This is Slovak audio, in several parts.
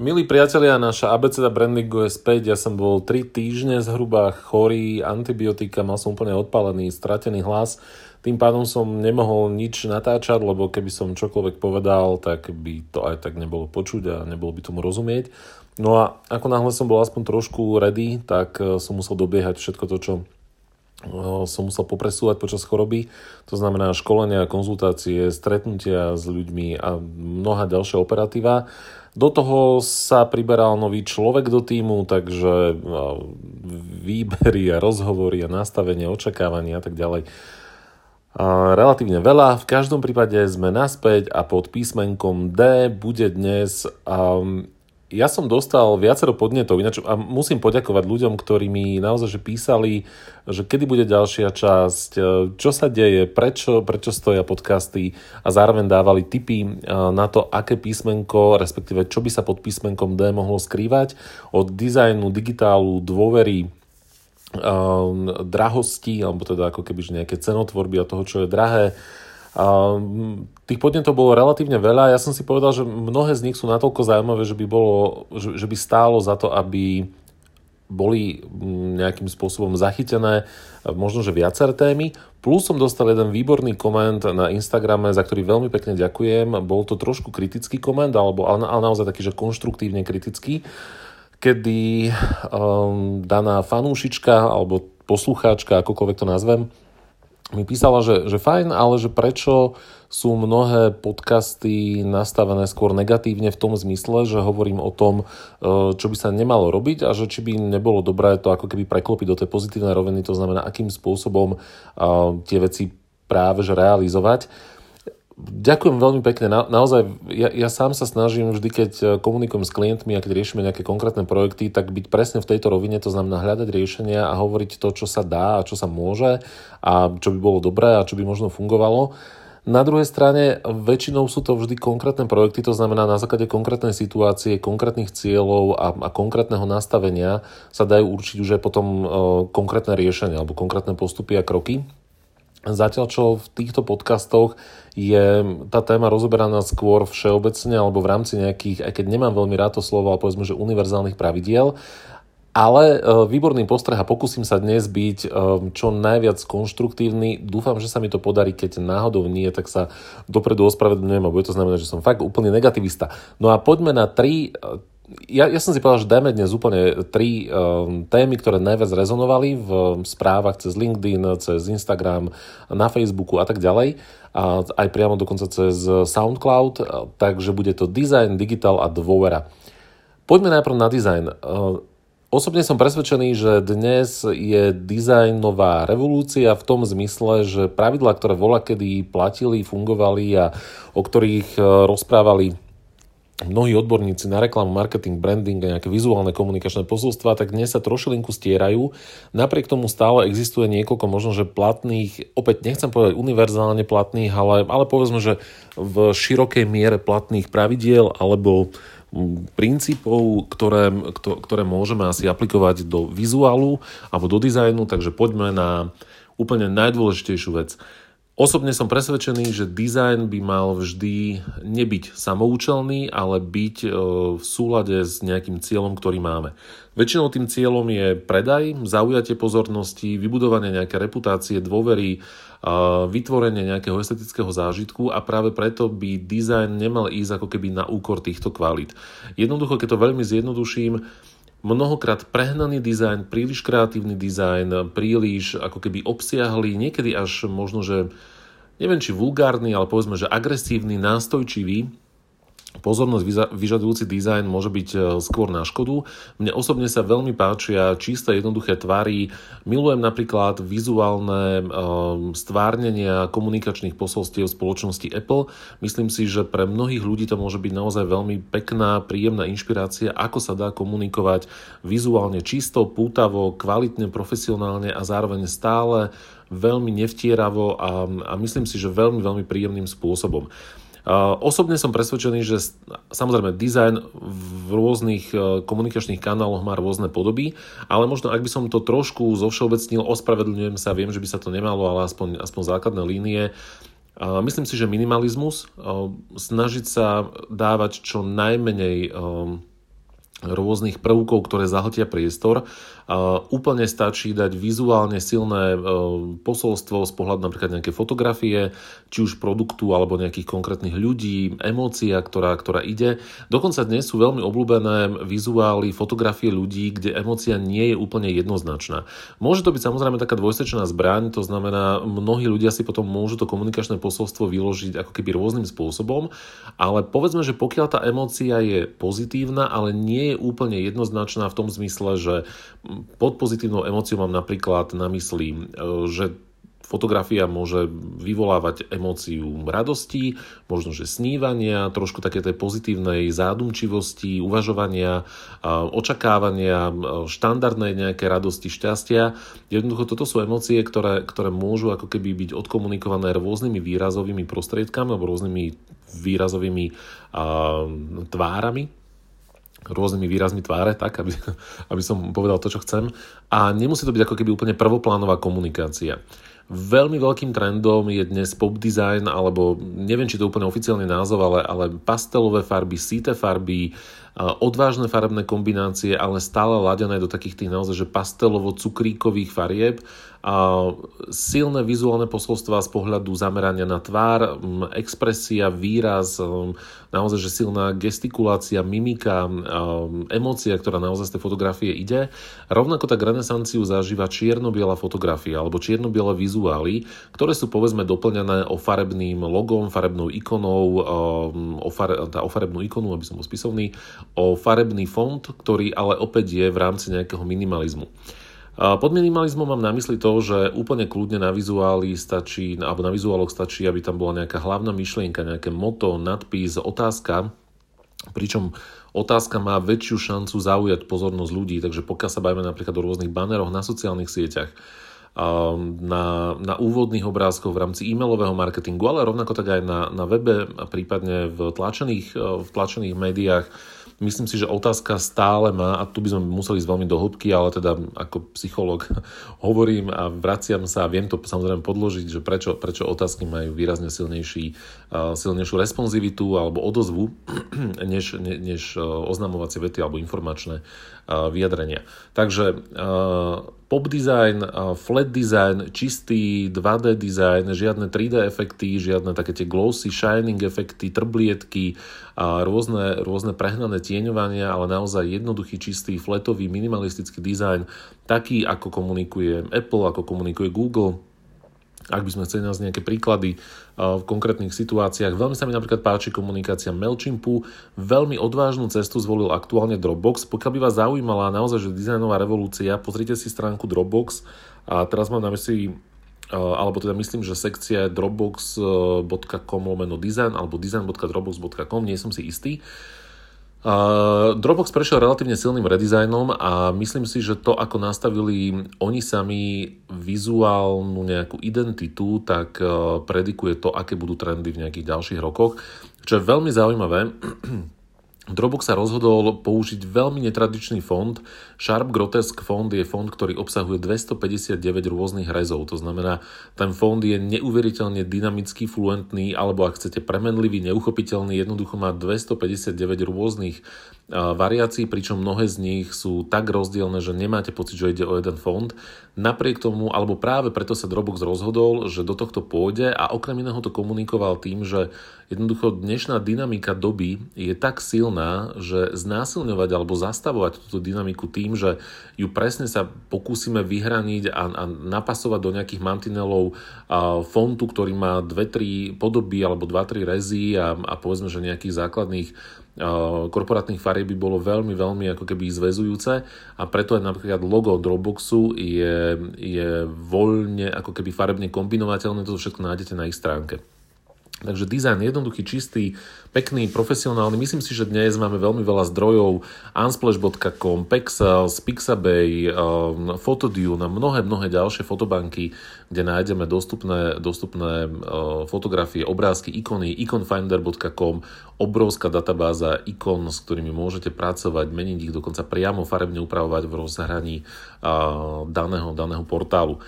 Milí priatelia, naša abeceda brandingu je späť. Ja som bol 3 týždne zhruba chorý, antibiotika, mal som úplne odpálený, stratený hlas. Tým pádom som nemohol nič natáčať, lebo keby som čokoľvek povedal, tak by to aj tak nebolo počuť a nebolo by tomu rozumieť. No a ako náhle som bol aspoň trošku ready, tak eh, som musel dobiehať všetko to, čo eh, som musel popresúvať počas choroby. To znamená školenia, konzultácie, stretnutia s ľuďmi a mnoha ďalšie operatíva. Do toho sa priberal nový človek do týmu, takže výbery a rozhovory a nastavenie, očakávania a tak ďalej. Relatívne veľa. V každom prípade sme naspäť a pod písmenkom D bude dnes um, ja som dostal viacero podnetov, ináč a musím poďakovať ľuďom, ktorí mi naozaj že písali, že kedy bude ďalšia časť, e, čo sa deje, prečo, prečo stoja podcasty a zároveň dávali tipy e, na to, aké písmenko, respektíve čo by sa pod písmenkom D mohlo skrývať. Od dizajnu, digitálu, dôvery, um, drahosti, alebo teda ako keby nejaké cenotvorby a toho, čo je drahé, tých podnetov bolo relatívne veľa. Ja som si povedal, že mnohé z nich sú natoľko zaujímavé, že by, bolo, že, že by stálo za to, aby boli nejakým spôsobom zachytené možno, že viaceré témy. Plus som dostal jeden výborný koment na Instagrame, za ktorý veľmi pekne ďakujem. Bol to trošku kritický koment, alebo, ale, ale naozaj taký, že konštruktívne kritický, kedy um, daná fanúšička alebo poslucháčka, akokoľvek to nazvem, mi písala, že, že fajn, ale že prečo sú mnohé podcasty nastavené skôr negatívne v tom zmysle, že hovorím o tom, e, čo by sa nemalo robiť a že či by nebolo dobré to ako keby preklopiť do tej pozitívnej roviny, to znamená, akým spôsobom e, tie veci práve že realizovať. Ďakujem veľmi pekne. Na, naozaj, ja, ja sám sa snažím vždy, keď e, komunikujem s klientmi a keď riešime nejaké konkrétne projekty, tak byť presne v tejto rovine, to znamená hľadať riešenia a hovoriť to, čo sa dá a čo sa môže a čo by bolo dobré a čo by možno fungovalo. Na druhej strane, väčšinou sú to vždy konkrétne projekty, to znamená na základe konkrétnej situácie, konkrétnych cieľov a, a konkrétneho nastavenia sa dajú určiť už aj potom e, konkrétne riešenia alebo konkrétne postupy a kroky. Zatiaľ, čo v týchto podcastoch je tá téma rozoberaná skôr všeobecne alebo v rámci nejakých, aj keď nemám veľmi rád to slovo, ale povedzme, že univerzálnych pravidiel, ale e, výborný postreh a pokúsim sa dnes byť e, čo najviac konštruktívny. Dúfam, že sa mi to podarí, keď náhodou nie, tak sa dopredu ospravedlňujem a bude to znamenať, že som fakt úplne negativista. No a poďme na tri e, ja, ja som si povedal, že dajme dnes úplne tri um, témy, ktoré najviac rezonovali v správach cez LinkedIn, cez Instagram, na Facebooku a tak ďalej. A aj priamo dokonca cez SoundCloud. Takže bude to design, digital a dôvera. Poďme najprv na design. Uh, Osobne som presvedčený, že dnes je dizajnová revolúcia v tom zmysle, že pravidlá, ktoré vola platili, fungovali a o ktorých rozprávali mnohí odborníci na reklamu, marketing, branding a nejaké vizuálne komunikačné posolstva, tak dnes sa trošilinku stierajú. Napriek tomu stále existuje niekoľko možno, že platných, opäť nechcem povedať univerzálne platných, ale, ale povedzme, že v širokej miere platných pravidiel alebo princípov, ktoré, ktoré môžeme asi aplikovať do vizuálu alebo do dizajnu, takže poďme na úplne najdôležitejšiu vec. Osobne som presvedčený, že dizajn by mal vždy nebyť samoučelný, ale byť e, v súlade s nejakým cieľom, ktorý máme. Väčšinou tým cieľom je predaj, zaujatie pozornosti, vybudovanie nejaké reputácie, dôvery, vytvorenie nejakého estetického zážitku a práve preto by dizajn nemal ísť ako keby na úkor týchto kvalít. Jednoducho, keď to veľmi zjednoduším, mnohokrát prehnaný dizajn, príliš kreatívny dizajn, príliš ako keby obsiahli, niekedy až možno, že neviem či vulgárny, ale povedzme, že agresívny, nástojčivý, pozornosť vyžadujúci dizajn môže byť e, skôr na škodu. Mne osobne sa veľmi páčia čisté, jednoduché tvary. Milujem napríklad vizuálne e, stvárnenia komunikačných posolstiev spoločnosti Apple. Myslím si, že pre mnohých ľudí to môže byť naozaj veľmi pekná, príjemná inšpirácia, ako sa dá komunikovať vizuálne čisto, pútavo, kvalitne, profesionálne a zároveň stále veľmi nevtieravo a, a myslím si, že veľmi, veľmi príjemným spôsobom. Osobne som presvedčený, že samozrejme dizajn v rôznych e, komunikačných kanáloch má rôzne podoby, ale možno ak by som to trošku zovšeobecnil, ospravedlňujem sa, viem, že by sa to nemalo, ale aspoň, aspoň základné línie. Myslím si, že minimalizmus, e, snažiť sa dávať čo najmenej e, rôznych prvkov, ktoré zahltia priestor. Úplne stačí dať vizuálne silné e, posolstvo z pohľadu napríklad nejaké fotografie, či už produktu alebo nejakých konkrétnych ľudí, emócia, ktorá, ktorá ide. Dokonca dnes sú veľmi obľúbené vizuály, fotografie ľudí, kde emócia nie je úplne jednoznačná. Môže to byť samozrejme taká dvojsečná zbraň, to znamená, mnohí ľudia si potom môžu to komunikačné posolstvo vyložiť ako keby rôznym spôsobom, ale povedzme, že pokiaľ tá emócia je pozitívna, ale nie je úplne jednoznačná v tom zmysle, že pod pozitívnou emóciou mám napríklad na mysli, e, že Fotografia môže vyvolávať emóciu radosti, možno že snívania, trošku také tej pozitívnej zádumčivosti, uvažovania, očakávania, štandardnej nejaké radosti, šťastia. Jednoducho toto sú emócie, ktoré, ktoré môžu ako keby byť odkomunikované rôznymi výrazovými prostriedkami alebo rôznymi výrazovými tvárami, rôznymi výrazmi tváre, tak, aby, aby som povedal to, čo chcem. A nemusí to byť ako keby úplne prvoplánová komunikácia. Veľmi veľkým trendom je dnes pop design, alebo neviem, či to je úplne oficiálny názov, ale, ale pastelové farby, síte farby, odvážne farebné kombinácie, ale stále ladené do takých tých naozaj, že pastelovo-cukríkových farieb a silné vizuálne posolstvá z pohľadu zamerania na tvár, expresia, výraz, naozaj, že silná gestikulácia, mimika, emócia, ktorá naozaj z tej fotografie ide. Rovnako tak renesanciu zažíva čierno-biela fotografia alebo čierno-biele vizuály, ktoré sú povedzme doplňané o farebným logom, farebnou ikonou, o, fare, o farebnú ikonu, aby som bol spisovný, o farebný font, ktorý ale opäť je v rámci nejakého minimalizmu. Pod minimalizmom mám na mysli to, že úplne kľudne na vizuáli stačí, alebo na vizuáloch stačí, aby tam bola nejaká hlavná myšlienka, nejaké moto, nadpis, otázka, pričom otázka má väčšiu šancu zaujať pozornosť ľudí, takže pokiaľ sa bavíme napríklad o rôznych baneroch na sociálnych sieťach, na, na úvodných obrázkoch v rámci e-mailového marketingu, ale rovnako tak aj na, na webe a prípadne v tlačených, v tlačených médiách, Myslím si, že otázka stále má, a tu by sme museli ísť veľmi do hĺbky, ale teda ako psychológ hovorím a vraciam sa a viem to samozrejme podložiť, že prečo, prečo otázky majú výrazne silnejší, silnejšiu responzivitu alebo odozvu, než, ne, než oznamovacie vety alebo informačné vyjadrenia. Takže pop design, flat design, čistý 2D design, žiadne 3D efekty, žiadne také tie glossy, shining efekty, trblietky, a rôzne, rôzne prehnané tieňovania, ale naozaj jednoduchý, čistý, fletový, minimalistický dizajn, taký ako komunikuje Apple, ako komunikuje Google, ak by sme chceli nájsť nejaké príklady v konkrétnych situáciách. Veľmi sa mi napríklad páči komunikácia MailChimpu. Veľmi odvážnu cestu zvolil aktuálne Dropbox. Pokiaľ by vás zaujímala naozaj, že dizajnová revolúcia, pozrite si stránku Dropbox a teraz mám na mysli alebo teda myslím, že sekcia dropbox.com lomeno design alebo design.dropbox.com, nie som si istý. Dropbox prešiel relatívne silným redizajnom a myslím si, že to, ako nastavili oni sami vizuálnu nejakú identitu, tak e, predikuje to, aké budú trendy v nejakých ďalších rokoch. Čo je veľmi zaujímavé, Dropbox sa rozhodol použiť veľmi netradičný fond. Sharp Grotesque fond je fond, ktorý obsahuje 259 rôznych rezov. To znamená, ten fond je neuveriteľne dynamický, fluentný, alebo ak chcete premenlivý, neuchopiteľný, jednoducho má 259 rôznych variácií, pričom mnohé z nich sú tak rozdielne, že nemáte pocit, že ide o jeden fond. Napriek tomu, alebo práve preto sa Dropbox rozhodol, že do tohto pôjde a okrem iného to komunikoval tým, že jednoducho dnešná dynamika doby je tak silná, že znásilňovať alebo zastavovať túto dynamiku tým, že ju presne sa pokúsime vyhraniť a, a napasovať do nejakých mantinelov a fontu, ktorý má dve, tri podoby alebo dva, tri rezy a, a povedzme, že nejakých základných korporátnych farieb by bolo veľmi, veľmi ako keby zväzujúce a preto aj napríklad logo Dropboxu je, je voľne ako keby farebne kombinovateľné, to všetko nájdete na ich stránke. Takže dizajn jednoduchý, čistý, pekný, profesionálny. Myslím si, že dnes máme veľmi veľa zdrojov. Unsplash.com, Pexels, Pixabay, um, Photodune a mnohé, mnohé ďalšie fotobanky, kde nájdeme dostupné, dostupné uh, fotografie, obrázky, ikony, iconfinder.com, obrovská databáza ikon, s ktorými môžete pracovať, meniť ich dokonca priamo farebne upravovať v rozhraní uh, daného, daného portálu.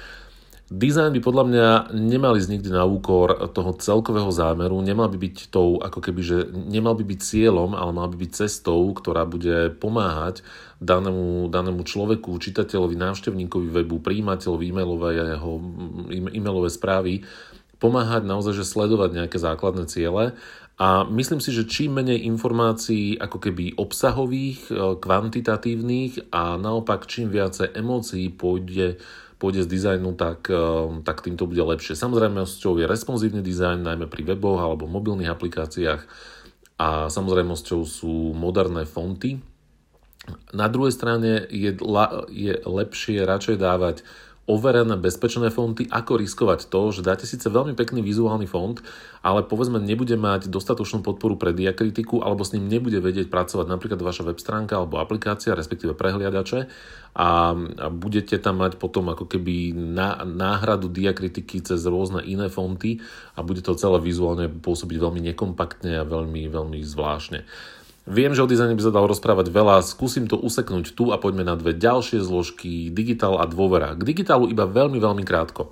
Design by podľa mňa nemali ísť nikdy na úkor toho celkového zámeru, nemal by byť tou, ako keby, že nemal by byť cieľom, ale mal by byť cestou, ktorá bude pomáhať danému, danému človeku, čitateľovi, návštevníkovi webu, príjimateľovi e-mailového, e-mailové správy, pomáhať naozaj, že sledovať nejaké základné ciele. A myslím si, že čím menej informácií ako keby obsahových, e, kvantitatívnych a naopak čím viacej emócií pôjde pôjde z dizajnu, tak, eh, tak tým bude lepšie. Samozrejme, je responsívny dizajn, najmä pri weboch alebo mobilných aplikáciách a samozrejmosťou sú moderné fonty. Na druhej strane je, je lepšie radšej dávať overené bezpečné fonty, ako riskovať to, že dáte síce veľmi pekný vizuálny font, ale povedzme nebude mať dostatočnú podporu pre diakritiku alebo s ním nebude vedieť pracovať napríklad vaša web stránka alebo aplikácia, respektíve prehliadače a, a budete tam mať potom ako keby náhradu diakritiky cez rôzne iné fonty a bude to celé vizuálne pôsobiť veľmi nekompaktne a veľmi, veľmi zvláštne. Viem, že o dizajne by sa dalo rozprávať veľa, skúsim to useknúť tu a poďme na dve ďalšie zložky, digitál a dôvera. K digitálu iba veľmi, veľmi krátko.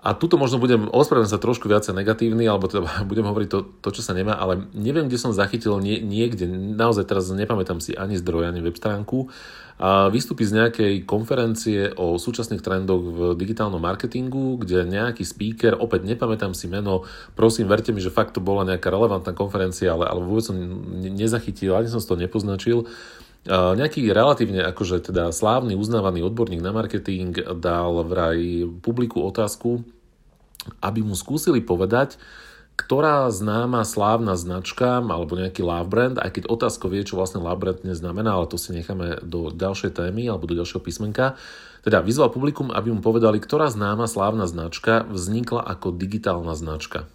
A tuto možno budem, ospravedlňujem sa trošku viacej negatívny, alebo teda budem hovoriť to, to, čo sa nemá, ale neviem, kde som zachytil nie, niekde, naozaj teraz nepamätám si ani zdroj, ani web stránku, a vystúpi z nejakej konferencie o súčasných trendoch v digitálnom marketingu, kde nejaký speaker, opäť nepamätám si meno, prosím, verte mi, že fakt to bola nejaká relevantná konferencia, ale, ale vôbec som nezachytil, ani som si to nepoznačil. Nejaký relatívne akože teda slávny, uznávaný odborník na marketing dal vraj publiku otázku, aby mu skúsili povedať, ktorá známa slávna značka alebo nejaký love brand, aj keď otázko vie, čo vlastne love brand neznamená, ale to si necháme do ďalšej témy alebo do ďalšieho písmenka, teda vyzval publikum, aby mu povedali, ktorá známa slávna značka vznikla ako digitálna značka.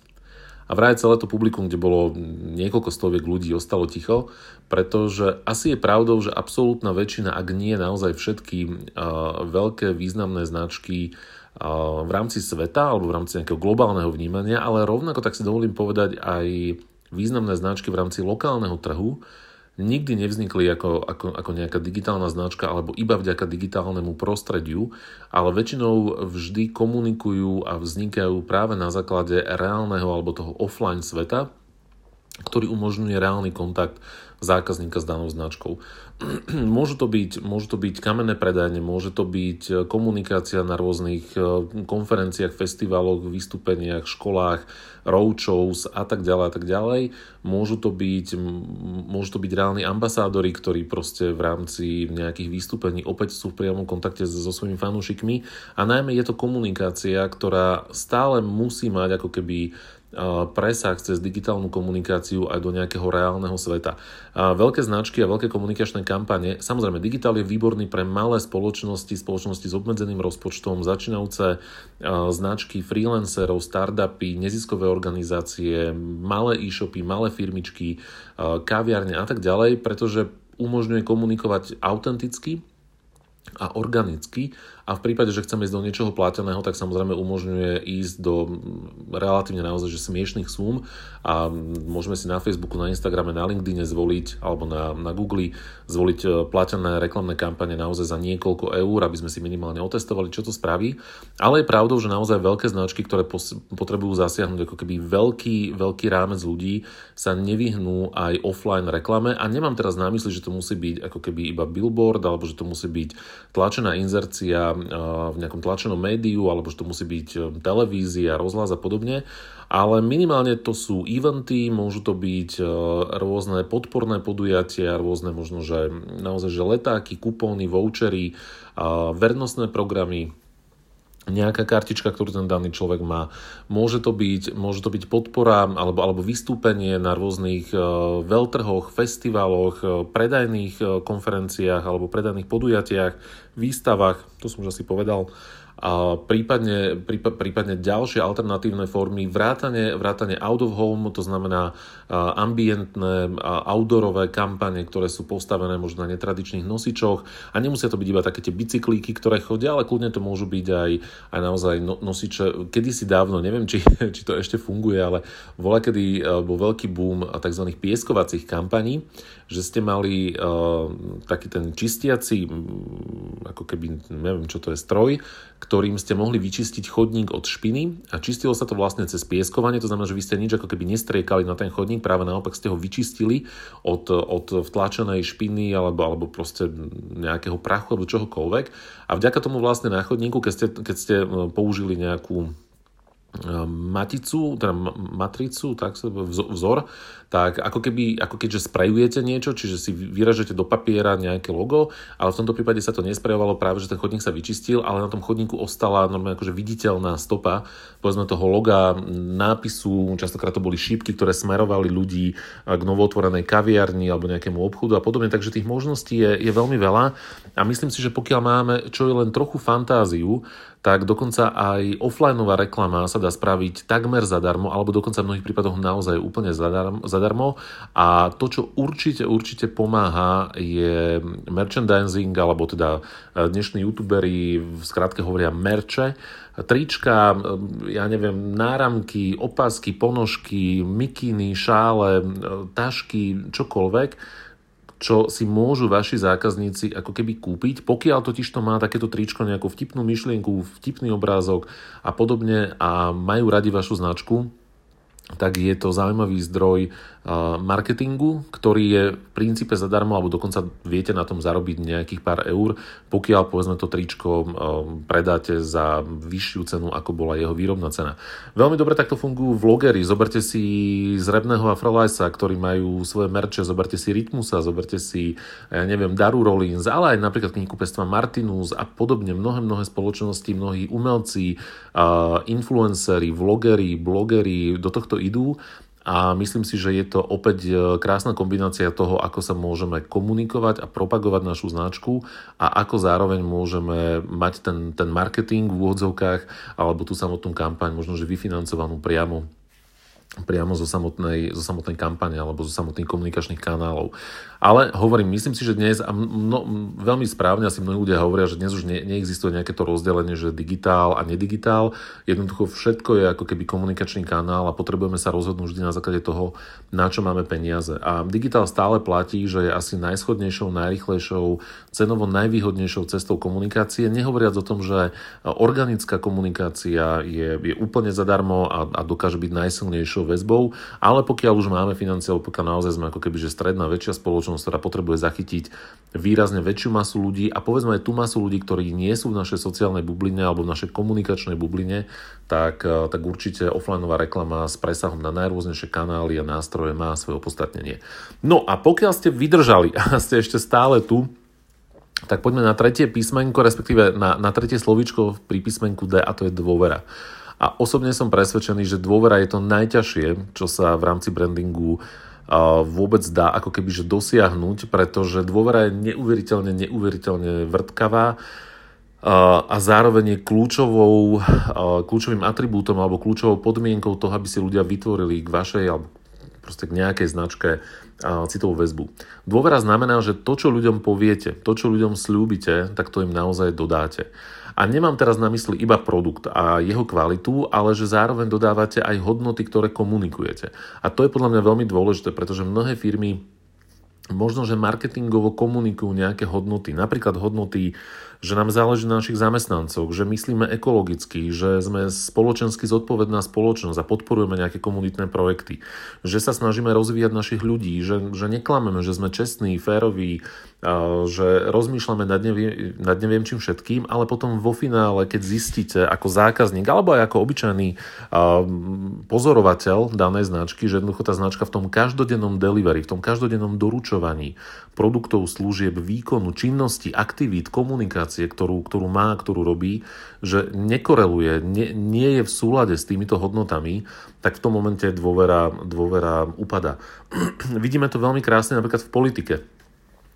A vraj celé to publikum, kde bolo niekoľko stoviek ľudí, ostalo ticho, pretože asi je pravdou, že absolútna väčšina, ak nie naozaj všetky uh, veľké významné značky v rámci sveta alebo v rámci nejakého globálneho vnímania, ale rovnako tak si dovolím povedať aj významné značky v rámci lokálneho trhu nikdy nevznikli ako, ako, ako nejaká digitálna značka alebo iba vďaka digitálnemu prostrediu, ale väčšinou vždy komunikujú a vznikajú práve na základe reálneho alebo toho offline sveta, ktorý umožňuje reálny kontakt zákazníka s danou značkou. môžu, to byť, môžu to byť kamenné predajne, môže to byť e, komunikácia na rôznych e, konferenciách, festivaloch, vystúpeniach, školách, roadshows a tak ďalej a tak ďalej. Môžu to byť, môžu to byť reálni ambasádori, ktorí proste v rámci nejakých vystúpení opäť sú v priamom kontakte so svojimi fanúšikmi a najmä je to komunikácia, ktorá stále musí mať ako keby presah cez digitálnu komunikáciu aj do nejakého reálneho sveta. Veľké značky a veľké komunikačné kampane, samozrejme digitál je výborný pre malé spoločnosti, spoločnosti s obmedzeným rozpočtom, začínajúce značky freelancerov, startupy, neziskové organizácie, malé e-shopy, malé firmičky, kaviarne a tak ďalej, pretože umožňuje komunikovať autenticky a organicky a v prípade, že chceme ísť do niečoho plateného, tak samozrejme umožňuje ísť do relatívne naozaj že smiešných súm a môžeme si na Facebooku, na Instagrame, na LinkedIne zvoliť alebo na, na Google zvoliť e, platené reklamné kampane naozaj za niekoľko eur, aby sme si minimálne otestovali, čo to spraví. Ale je pravdou, že naozaj veľké značky, ktoré potrebujú zasiahnuť ako keby veľký, veľký rámec ľudí, sa nevyhnú aj offline reklame a nemám teraz na mysli, že to musí byť ako keby iba billboard alebo že to musí byť tlačená inzercia v nejakom tlačenom médiu, alebo že to musí byť e, televízia, rozhlas a podobne. Ale minimálne to sú eventy, môžu to byť e, rôzne podporné podujatia, rôzne možno, že naozaj, že letáky, kupóny, vouchery, vernostné programy, nejaká kartička, ktorú ten daný človek má. Môže to byť, môže to byť podpora alebo, alebo vystúpenie na rôznych uh, veľtrhoch, festivaloch, uh, predajných uh, konferenciách alebo predajných podujatiach, výstavách, to som už asi povedal, a prípadne, prípadne ďalšie alternatívne formy, vrátane, vrátane out of home, to znamená ambientné, outdoorové kampane, ktoré sú postavené možno na netradičných nosičoch a nemusia to byť iba také tie bicyklíky, ktoré chodia, ale kľudne to môžu byť aj, aj naozaj no, nosiče. Kedysi dávno, neviem, či, či to ešte funguje, ale voľa kedy bol veľký boom tzv. pieskovacích kampaní, že ste mali uh, taký ten čistiaci, ako keby, neviem čo to je, stroj, ktorým ste mohli vyčistiť chodník od špiny a čistilo sa to vlastne cez pieskovanie, to znamená, že vy ste nič ako keby nestriekali na ten chodník, práve naopak ste ho vyčistili od, od vtlačenej špiny alebo, alebo proste nejakého prachu alebo čohokoľvek. A vďaka tomu vlastne na chodníku, keď ste, keď ste e, použili nejakú maticu, teda matricu, tak sa vzor, tak ako keby, ako keďže sprejujete niečo, čiže si vyražete do papiera nejaké logo, ale v tomto prípade sa to nesprejovalo práve, že ten chodník sa vyčistil, ale na tom chodníku ostala normálne akože viditeľná stopa, povedzme toho loga, nápisu, častokrát to boli šípky, ktoré smerovali ľudí k novootvorenej kaviarni alebo nejakému obchodu a podobne, takže tých možností je, je veľmi veľa. A myslím si, že pokiaľ máme čo je len trochu fantáziu, tak dokonca aj offlineová reklama sa dá spraviť takmer zadarmo, alebo dokonca v mnohých prípadoch naozaj úplne zadarmo. A to, čo určite, určite pomáha, je merchandising, alebo teda e, dnešní youtuberi v skratke hovoria merče, trička, e, ja neviem, náramky, opasky, ponožky, mikiny, šále, e, tašky, čokoľvek čo si môžu vaši zákazníci ako keby kúpiť, pokiaľ totiž to má takéto tričko nejakú vtipnú myšlienku, vtipný obrázok a podobne a majú radi vašu značku, tak je to zaujímavý zdroj marketingu, ktorý je v princípe zadarmo, alebo dokonca viete na tom zarobiť nejakých pár eur, pokiaľ povedzme to tričko predáte za vyššiu cenu, ako bola jeho výrobná cena. Veľmi dobre takto fungujú vlogery. Zoberte si Zrebného a Frolajsa, ktorí majú svoje merče, zoberte si Rytmusa, zoberte si, ja neviem, Daru Rollins, ale aj napríklad knihkupectva Martinus a podobne. Mnohé, mnohé spoločnosti, mnohí umelci, influenceri, vlogery, blogery do tohto idú a myslím si, že je to opäť e, krásna kombinácia toho, ako sa môžeme komunikovať a propagovať našu značku a ako zároveň môžeme mať ten, ten marketing v úvodzovkách alebo tú samotnú kampaň možno, že vyfinancovanú priamo priamo zo samotnej, zo samotnej kampane alebo zo samotných komunikačných kanálov. Ale hovorím, myslím si, že dnes, a mno, veľmi správne asi mnohí ľudia hovoria, že dnes už ne, neexistuje nejaké to rozdelenie, že digitál a nedigitál. Jednoducho všetko je ako keby komunikačný kanál a potrebujeme sa rozhodnúť vždy na základe toho, na čo máme peniaze. A digitál stále platí, že je asi najschodnejšou, najrychlejšou, cenovo najvýhodnejšou cestou komunikácie. Nehovoriac o tom, že organická komunikácia je, je úplne zadarmo a, a dokáže byť najsilnejšou väzbou, ale pokiaľ už máme financie, pokiaľ naozaj sme ako keby že stredná väčšia spoločnosť, ktorá potrebuje zachytiť výrazne väčšiu masu ľudí a povedzme aj tú masu ľudí, ktorí nie sú v našej sociálnej bubline alebo v našej komunikačnej bubline, tak, eh, tak určite offlineová reklama s presahom na najrôznejšie kanály a nástroje má svoje opodstatnenie. No a pokiaľ ste vydržali a ste ešte stále tu, tak poďme na tretie písmenko, respektíve na, na tretie slovíčko pri písmenku D a to je dôvera. A osobne som presvedčený, že dôvera je to najťažšie, čo sa v rámci brandingu vôbec dá ako keby že dosiahnuť, pretože dôvera je neuveriteľne, neuveriteľne vrtkavá a zároveň je kľúčovou, kľúčovým atribútom alebo kľúčovou podmienkou toho, aby si ľudia vytvorili k vašej alebo proste k nejakej značke citovú väzbu. Dôvera znamená, že to, čo ľuďom poviete, to, čo ľuďom slúbite, tak to im naozaj dodáte. A nemám teraz na mysli iba produkt a jeho kvalitu, ale že zároveň dodávate aj hodnoty, ktoré komunikujete. A to je podľa mňa veľmi dôležité, pretože mnohé firmy možno, že marketingovo komunikujú nejaké hodnoty. Napríklad hodnoty že nám záleží na našich zamestnancoch, že myslíme ekologicky, že sme spoločensky zodpovedná spoločnosť a podporujeme nejaké komunitné projekty, že sa snažíme rozvíjať našich ľudí, že, že neklameme, že sme čestní, féroví, že rozmýšľame nad neviem, nad neviem čím všetkým, ale potom vo finále, keď zistíte ako zákazník alebo aj ako obyčajný pozorovateľ danej značky, že jednoducho tá značka v tom každodennom delivery, v tom každodennom doručovaní produktov, služieb, výkonu, činnosti, aktivít, komunikácie, komunikácie, ktorú, ktorú má, ktorú robí, že nekoreluje, nie, nie je v súlade s týmito hodnotami, tak v tom momente dôvera, dôvera upada. Vidíme to veľmi krásne napríklad v politike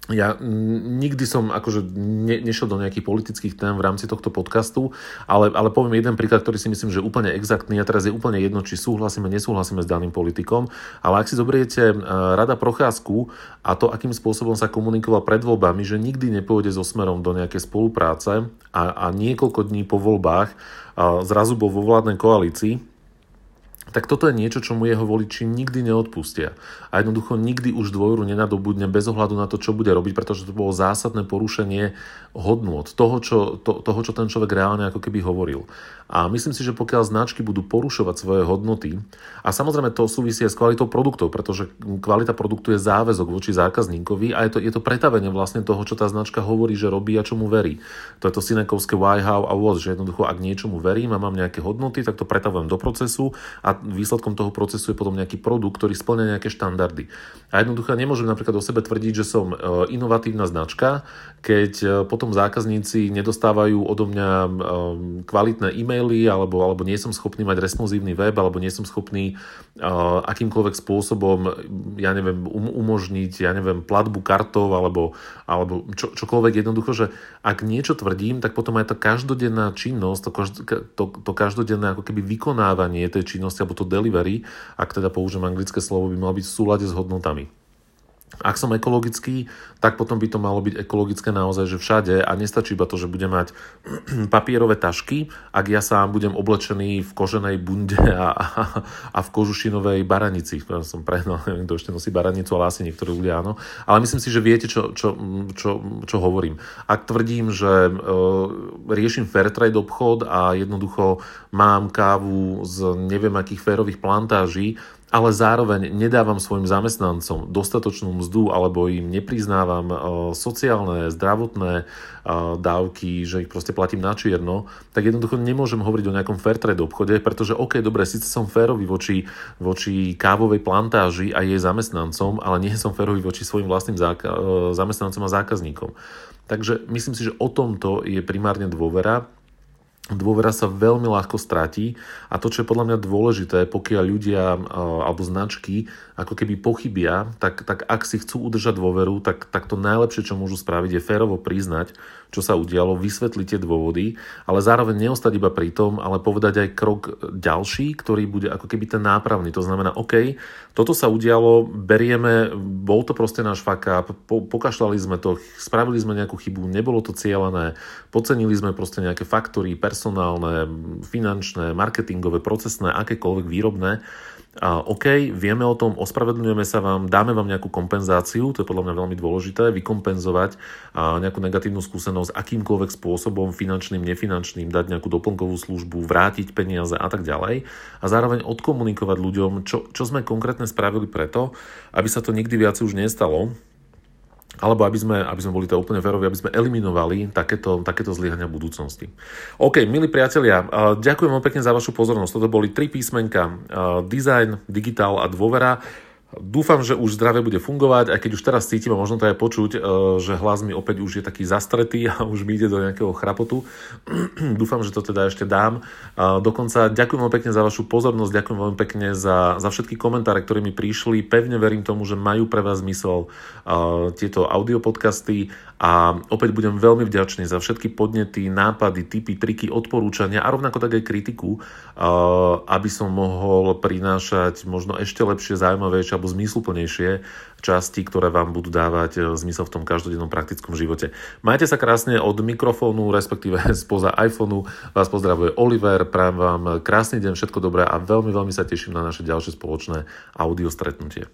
ja nikdy som akože ne, nešiel do nejakých politických tém v rámci tohto podcastu, ale, ale poviem jeden príklad, ktorý si myslím, že je úplne exaktný a teraz je úplne jedno, či súhlasíme, nesúhlasíme s daným politikom, ale ak si zoberiete uh, rada Procházku a to, akým spôsobom sa komunikoval pred voľbami, že nikdy nepôjde so smerom do nejakej spolupráce a, a niekoľko dní po voľbách uh, zrazu bol vo vládnej koalícii, tak toto je niečo, čo mu jeho voliči nikdy neodpustia. A jednoducho nikdy už dôveru nenadobudne bez ohľadu na to, čo bude robiť, pretože to bolo zásadné porušenie hodnôt, toho čo, to, toho, čo ten človek reálne ako keby hovoril. A myslím si, že pokiaľ značky budú porušovať svoje hodnoty, a samozrejme to súvisí aj s kvalitou produktov, pretože kvalita produktu je záväzok voči zákazníkovi a je to, je to pretavenie vlastne toho, čo tá značka hovorí, že robí a čomu verí. To je to synekovské why, how a what, že jednoducho ak niečomu verím a mám nejaké hodnoty, tak to pretavujem do procesu a výsledkom toho procesu je potom nejaký produkt, ktorý splňa nejaké štandardy. A jednoducho nemôžem napríklad o sebe tvrdiť, že som e, inovatívna značka, keď e, potom zákazníci nedostávajú odo mňa e, kvalitné e-maily, e-maily, alebo, alebo nie som schopný mať responsívny web, alebo nie som schopný uh, akýmkoľvek spôsobom, ja neviem, um, umožniť, ja neviem, platbu kartou, alebo, alebo čo, čokoľvek jednoducho, že ak niečo tvrdím, tak potom aj tá každodenná činnosť, to, to, to každodenné ako keby vykonávanie tej činnosti, alebo to delivery, ak teda použijem anglické slovo, by malo byť v súlade s hodnotami. Ak som ekologický, tak potom by to malo byť ekologické naozaj, že všade a nestačí iba to, že budem mať papierové tašky, ak ja sám budem oblečený v koženej bunde a, a, a v kožušinovej baranici. Ja som prehnal, neviem, kto ešte nosí baranicu, ale asi niektorí ľudia áno. Ale myslím si, že viete, čo, čo, čo, čo hovorím. Ak tvrdím, že e, riešim fair trade obchod a jednoducho mám kávu z neviem akých férových plantáží, ale zároveň nedávam svojim zamestnancom dostatočnú mzdu alebo im nepriznávam e, sociálne, zdravotné e, dávky, že ich proste platím na čierno, tak jednoducho nemôžem hovoriť o nejakom fair trade obchode, pretože OK, dobre, síce som férový voči, voči kávovej plantáži a jej zamestnancom, ale nie som férový voči svojim vlastným záka- e, zamestnancom a zákazníkom. Takže myslím si, že o tomto je primárne dôvera dôvera sa veľmi ľahko stratí a to, čo je podľa mňa dôležité, pokiaľ ľudia alebo značky ako keby pochybia, tak, tak ak si chcú udržať dôveru, tak, tak to najlepšie, čo môžu spraviť, je férovo priznať, čo sa udialo, vysvetliť tie dôvody, ale zároveň neostať iba pri tom, ale povedať aj krok ďalší, ktorý bude ako keby ten nápravný. To znamená, OK, toto sa udialo, berieme, bol to proste náš fuck up, po, pokašľali sme to, spravili sme nejakú chybu, nebolo to cieľané, podcenili sme proste nejaké faktory, personálne, finančné, marketingové, procesné, akékoľvek výrobné a OK, vieme o tom, ospravedlňujeme sa vám, dáme vám nejakú kompenzáciu, to je podľa mňa veľmi dôležité, vykompenzovať nejakú negatívnu skúsenosť akýmkoľvek spôsobom, finančným, nefinančným, dať nejakú doplnkovú službu, vrátiť peniaze a tak ďalej. A zároveň odkomunikovať ľuďom, čo, čo sme konkrétne spravili preto, aby sa to nikdy viac už nestalo, alebo aby sme, aby sme boli to úplne férovi, aby sme eliminovali takéto, takéto zlyhania budúcnosti. OK, milí priatelia, ďakujem vám pekne za vašu pozornosť. Toto boli tri písmenka, design, digitál a dôvera. Dúfam, že už zdravie bude fungovať, aj keď už teraz cítim a možno to aj počuť, e, že hlas mi opäť už je taký zastretý a už mi ide do nejakého chrapotu. Dúfam, že to teda ešte dám. Dokonca ďakujem veľmi pekne za vašu pozornosť, ďakujem veľmi pekne za, za všetky komentáre, ktoré mi prišli. Pevne verím tomu, že majú pre vás zmysel e, tieto audiopodcasty a opäť budem veľmi vďačný za všetky podnety, nápady, typy, triky, odporúčania a rovnako tak aj kritiku, aby som mohol prinášať možno ešte lepšie, zaujímavejšie alebo zmysluplnejšie časti, ktoré vám budú dávať e, zmysel v tom každodennom praktickom živote. Majte sa krásne od mikrofónu, respektíve spoza iPhoneu. Vás pozdravuje Oliver, prajem vám krásny deň, všetko dobré a veľmi, veľmi sa teším na naše ďalšie spoločné audio stretnutie.